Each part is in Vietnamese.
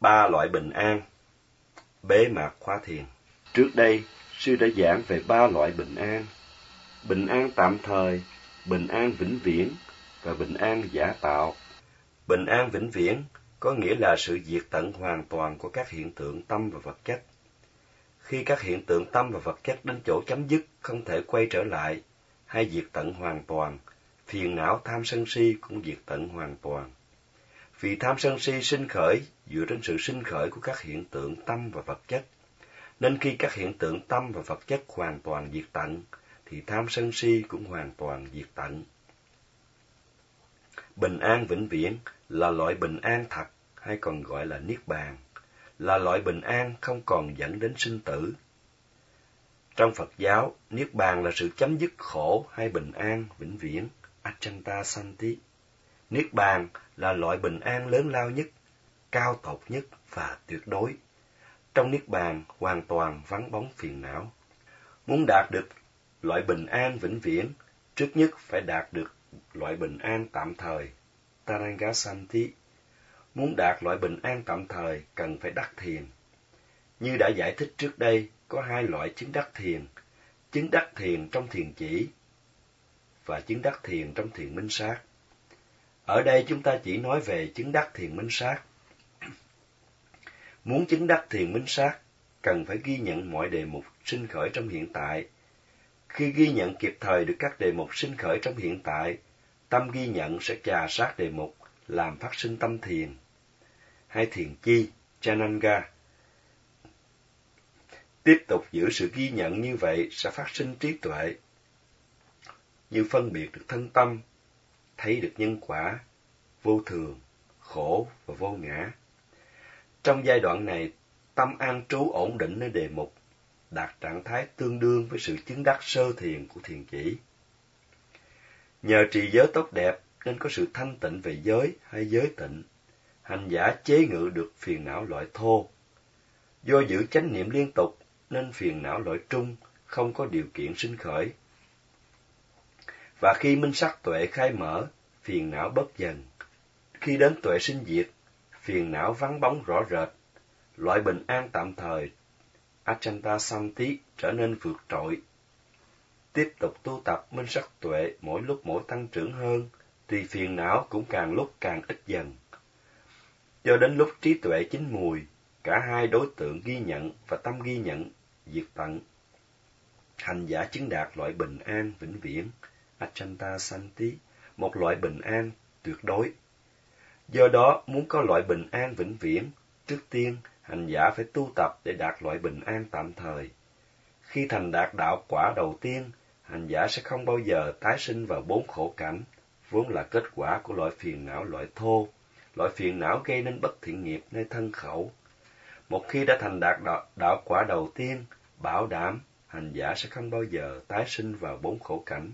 Ba loại bình an Bế mạc khóa thiền Trước đây, sư đã giảng về ba loại bình an. Bình an tạm thời, bình an vĩnh viễn và bình an giả tạo. Bình an vĩnh viễn có nghĩa là sự diệt tận hoàn toàn của các hiện tượng tâm và vật chất. Khi các hiện tượng tâm và vật chất đến chỗ chấm dứt không thể quay trở lại, hay diệt tận hoàn toàn, phiền não tham sân si cũng diệt tận hoàn toàn. Vì tham sân si sinh khởi dựa trên sự sinh khởi của các hiện tượng tâm và vật chất, nên khi các hiện tượng tâm và vật chất hoàn toàn diệt tận, thì tham sân si cũng hoàn toàn diệt tận. Bình an vĩnh viễn là loại bình an thật, hay còn gọi là niết bàn, là loại bình an không còn dẫn đến sinh tử. Trong Phật giáo, niết bàn là sự chấm dứt khổ hay bình an vĩnh viễn, achanta santi. Niết bàn là loại bình an lớn lao nhất, cao tột nhất và tuyệt đối. Trong niết bàn hoàn toàn vắng bóng phiền não. Muốn đạt được loại bình an vĩnh viễn, trước nhất phải đạt được loại bình an tạm thời, Tarangasanti. Muốn đạt loại bình an tạm thời cần phải đắc thiền. Như đã giải thích trước đây, có hai loại chứng đắc thiền, chứng đắc thiền trong thiền chỉ và chứng đắc thiền trong thiền minh sát. Ở đây chúng ta chỉ nói về chứng đắc thiền minh sát. Muốn chứng đắc thiền minh sát, cần phải ghi nhận mọi đề mục sinh khởi trong hiện tại. Khi ghi nhận kịp thời được các đề mục sinh khởi trong hiện tại, tâm ghi nhận sẽ trà sát đề mục, làm phát sinh tâm thiền. Hay thiền chi, Chananga. Tiếp tục giữ sự ghi nhận như vậy sẽ phát sinh trí tuệ, như phân biệt được thân tâm, thấy được nhân quả, vô thường, khổ và vô ngã. Trong giai đoạn này, tâm an trú ổn định nơi đề mục, đạt trạng thái tương đương với sự chứng đắc sơ thiền của thiền chỉ. Nhờ trì giới tốt đẹp nên có sự thanh tịnh về giới hay giới tịnh, hành giả chế ngự được phiền não loại thô. Do giữ chánh niệm liên tục nên phiền não loại trung không có điều kiện sinh khởi. Và khi minh sắc tuệ khai mở, phiền não bớt dần. Khi đến tuệ sinh diệt, phiền não vắng bóng rõ rệt, loại bình an tạm thời, Achanta Samti trở nên vượt trội. Tiếp tục tu tập minh sắc tuệ mỗi lúc mỗi tăng trưởng hơn, thì phiền não cũng càng lúc càng ít dần. Cho đến lúc trí tuệ chín mùi, cả hai đối tượng ghi nhận và tâm ghi nhận, diệt tận. Hành giả chứng đạt loại bình an vĩnh viễn, Achanta Santi, một loại bình an tuyệt đối. Do đó, muốn có loại bình an vĩnh viễn, trước tiên, hành giả phải tu tập để đạt loại bình an tạm thời. Khi thành đạt đạo quả đầu tiên, hành giả sẽ không bao giờ tái sinh vào bốn khổ cảnh, vốn là kết quả của loại phiền não loại thô, loại phiền não gây nên bất thiện nghiệp nơi thân khẩu. Một khi đã thành đạt đạo, đạo quả đầu tiên, bảo đảm hành giả sẽ không bao giờ tái sinh vào bốn khổ cảnh.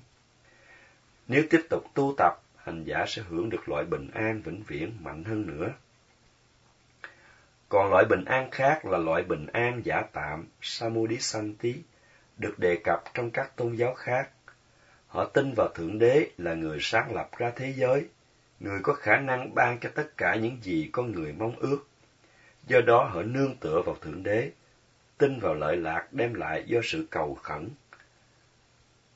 Nếu tiếp tục tu tập, hành giả sẽ hưởng được loại bình an vĩnh viễn mạnh hơn nữa. Còn loại bình an khác là loại bình an giả tạm, Samudhisanti, được đề cập trong các tôn giáo khác. Họ tin vào Thượng Đế là người sáng lập ra thế giới, người có khả năng ban cho tất cả những gì con người mong ước. Do đó họ nương tựa vào Thượng Đế, tin vào lợi lạc đem lại do sự cầu khẩn.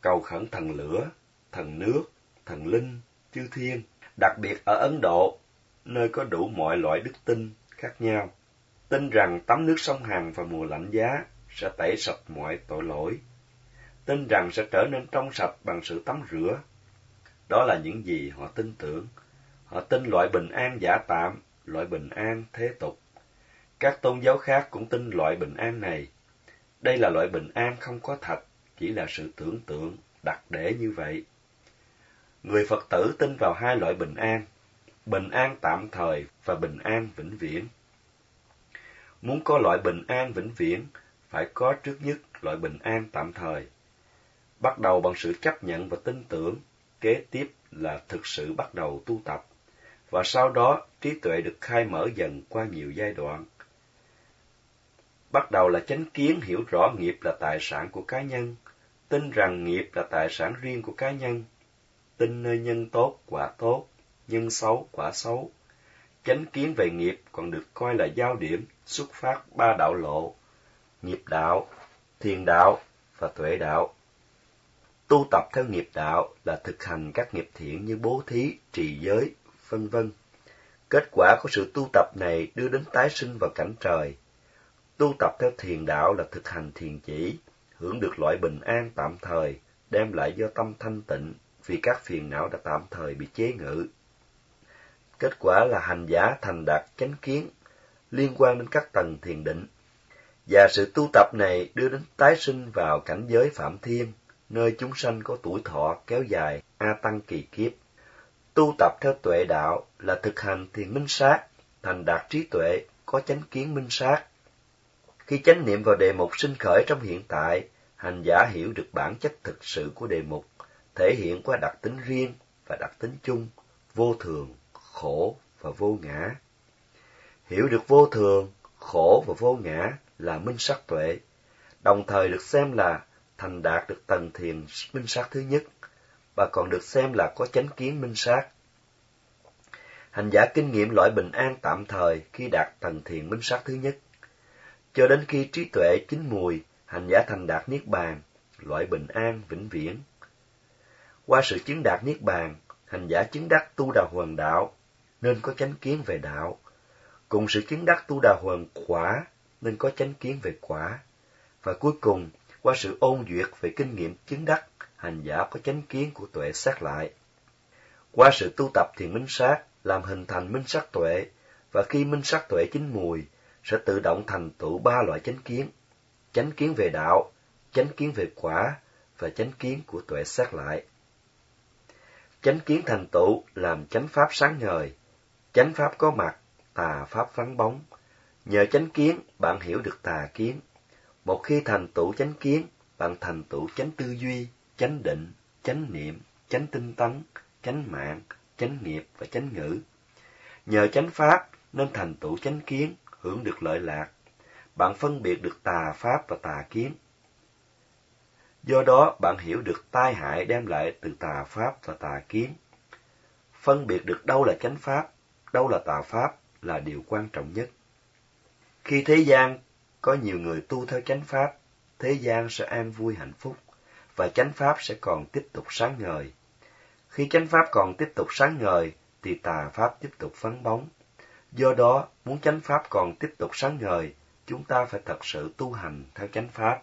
Cầu khẩn thần lửa, thần nước, thần linh, chư thiên, đặc biệt ở Ấn Độ, nơi có đủ mọi loại đức tin khác nhau. Tin rằng tắm nước sông Hằng vào mùa lạnh giá sẽ tẩy sạch mọi tội lỗi. Tin rằng sẽ trở nên trong sạch bằng sự tắm rửa. Đó là những gì họ tin tưởng. Họ tin loại bình an giả tạm, loại bình an thế tục. Các tôn giáo khác cũng tin loại bình an này. Đây là loại bình an không có thật, chỉ là sự tưởng tượng, đặt để như vậy. Người Phật tử tin vào hai loại bình an, bình an tạm thời và bình an vĩnh viễn. Muốn có loại bình an vĩnh viễn, phải có trước nhất loại bình an tạm thời. Bắt đầu bằng sự chấp nhận và tin tưởng, kế tiếp là thực sự bắt đầu tu tập, và sau đó trí tuệ được khai mở dần qua nhiều giai đoạn. Bắt đầu là chánh kiến hiểu rõ nghiệp là tài sản của cá nhân, tin rằng nghiệp là tài sản riêng của cá nhân, tin nơi nhân tốt quả tốt, nhân xấu quả xấu. chánh kiến về nghiệp còn được coi là giao điểm xuất phát ba đạo lộ, nghiệp đạo, thiền đạo và tuệ đạo. Tu tập theo nghiệp đạo là thực hành các nghiệp thiện như bố thí, trì giới, vân vân. Kết quả của sự tu tập này đưa đến tái sinh vào cảnh trời. Tu tập theo thiền đạo là thực hành thiền chỉ, hưởng được loại bình an tạm thời, đem lại do tâm thanh tịnh vì các phiền não đã tạm thời bị chế ngự. Kết quả là hành giả thành đạt chánh kiến, liên quan đến các tầng thiền định. Và sự tu tập này đưa đến tái sinh vào cảnh giới phạm thiên, nơi chúng sanh có tuổi thọ kéo dài, a tăng kỳ kiếp. Tu tập theo tuệ đạo là thực hành thiền minh sát, thành đạt trí tuệ, có chánh kiến minh sát. Khi chánh niệm vào đề mục sinh khởi trong hiện tại, hành giả hiểu được bản chất thực sự của đề mục, thể hiện qua đặc tính riêng và đặc tính chung, vô thường, khổ và vô ngã. Hiểu được vô thường, khổ và vô ngã là minh sắc tuệ, đồng thời được xem là thành đạt được tầng thiền minh sát thứ nhất, và còn được xem là có chánh kiến minh sát. Hành giả kinh nghiệm loại bình an tạm thời khi đạt tầng thiền minh sát thứ nhất, cho đến khi trí tuệ chín mùi, hành giả thành đạt niết bàn, loại bình an vĩnh viễn. Qua sự chứng đạt niết bàn, hành giả chứng đắc tu đà hoàng đạo, nên có chánh kiến về đạo. Cùng sự chứng đắc tu đà hoàng quả, nên có chánh kiến về quả. Và cuối cùng, qua sự ôn duyệt về kinh nghiệm chứng đắc, hành giả có chánh kiến của tuệ sát lại. Qua sự tu tập thiền minh sát, làm hình thành minh sát tuệ, và khi minh sát tuệ chín mùi, sẽ tự động thành tựu ba loại chánh kiến. Chánh kiến về đạo, chánh kiến về quả, và chánh kiến của tuệ sát lại. Chánh kiến thành tựu làm chánh pháp sáng ngời, chánh pháp có mặt, tà pháp vắng bóng. Nhờ chánh kiến, bạn hiểu được tà kiến. Một khi thành tựu chánh kiến, bạn thành tựu chánh tư duy, chánh định, chánh niệm, chánh tinh tấn, chánh mạng, chánh nghiệp và chánh ngữ. Nhờ chánh pháp nên thành tựu chánh kiến, hưởng được lợi lạc. Bạn phân biệt được tà pháp và tà kiến. Do đó, bạn hiểu được tai hại đem lại từ tà pháp và tà kiến. Phân biệt được đâu là chánh pháp, đâu là tà pháp là điều quan trọng nhất. Khi thế gian có nhiều người tu theo chánh pháp, thế gian sẽ an vui hạnh phúc, và chánh pháp sẽ còn tiếp tục sáng ngời. Khi chánh pháp còn tiếp tục sáng ngời, thì tà pháp tiếp tục vắng bóng. Do đó, muốn chánh pháp còn tiếp tục sáng ngời, chúng ta phải thật sự tu hành theo chánh pháp.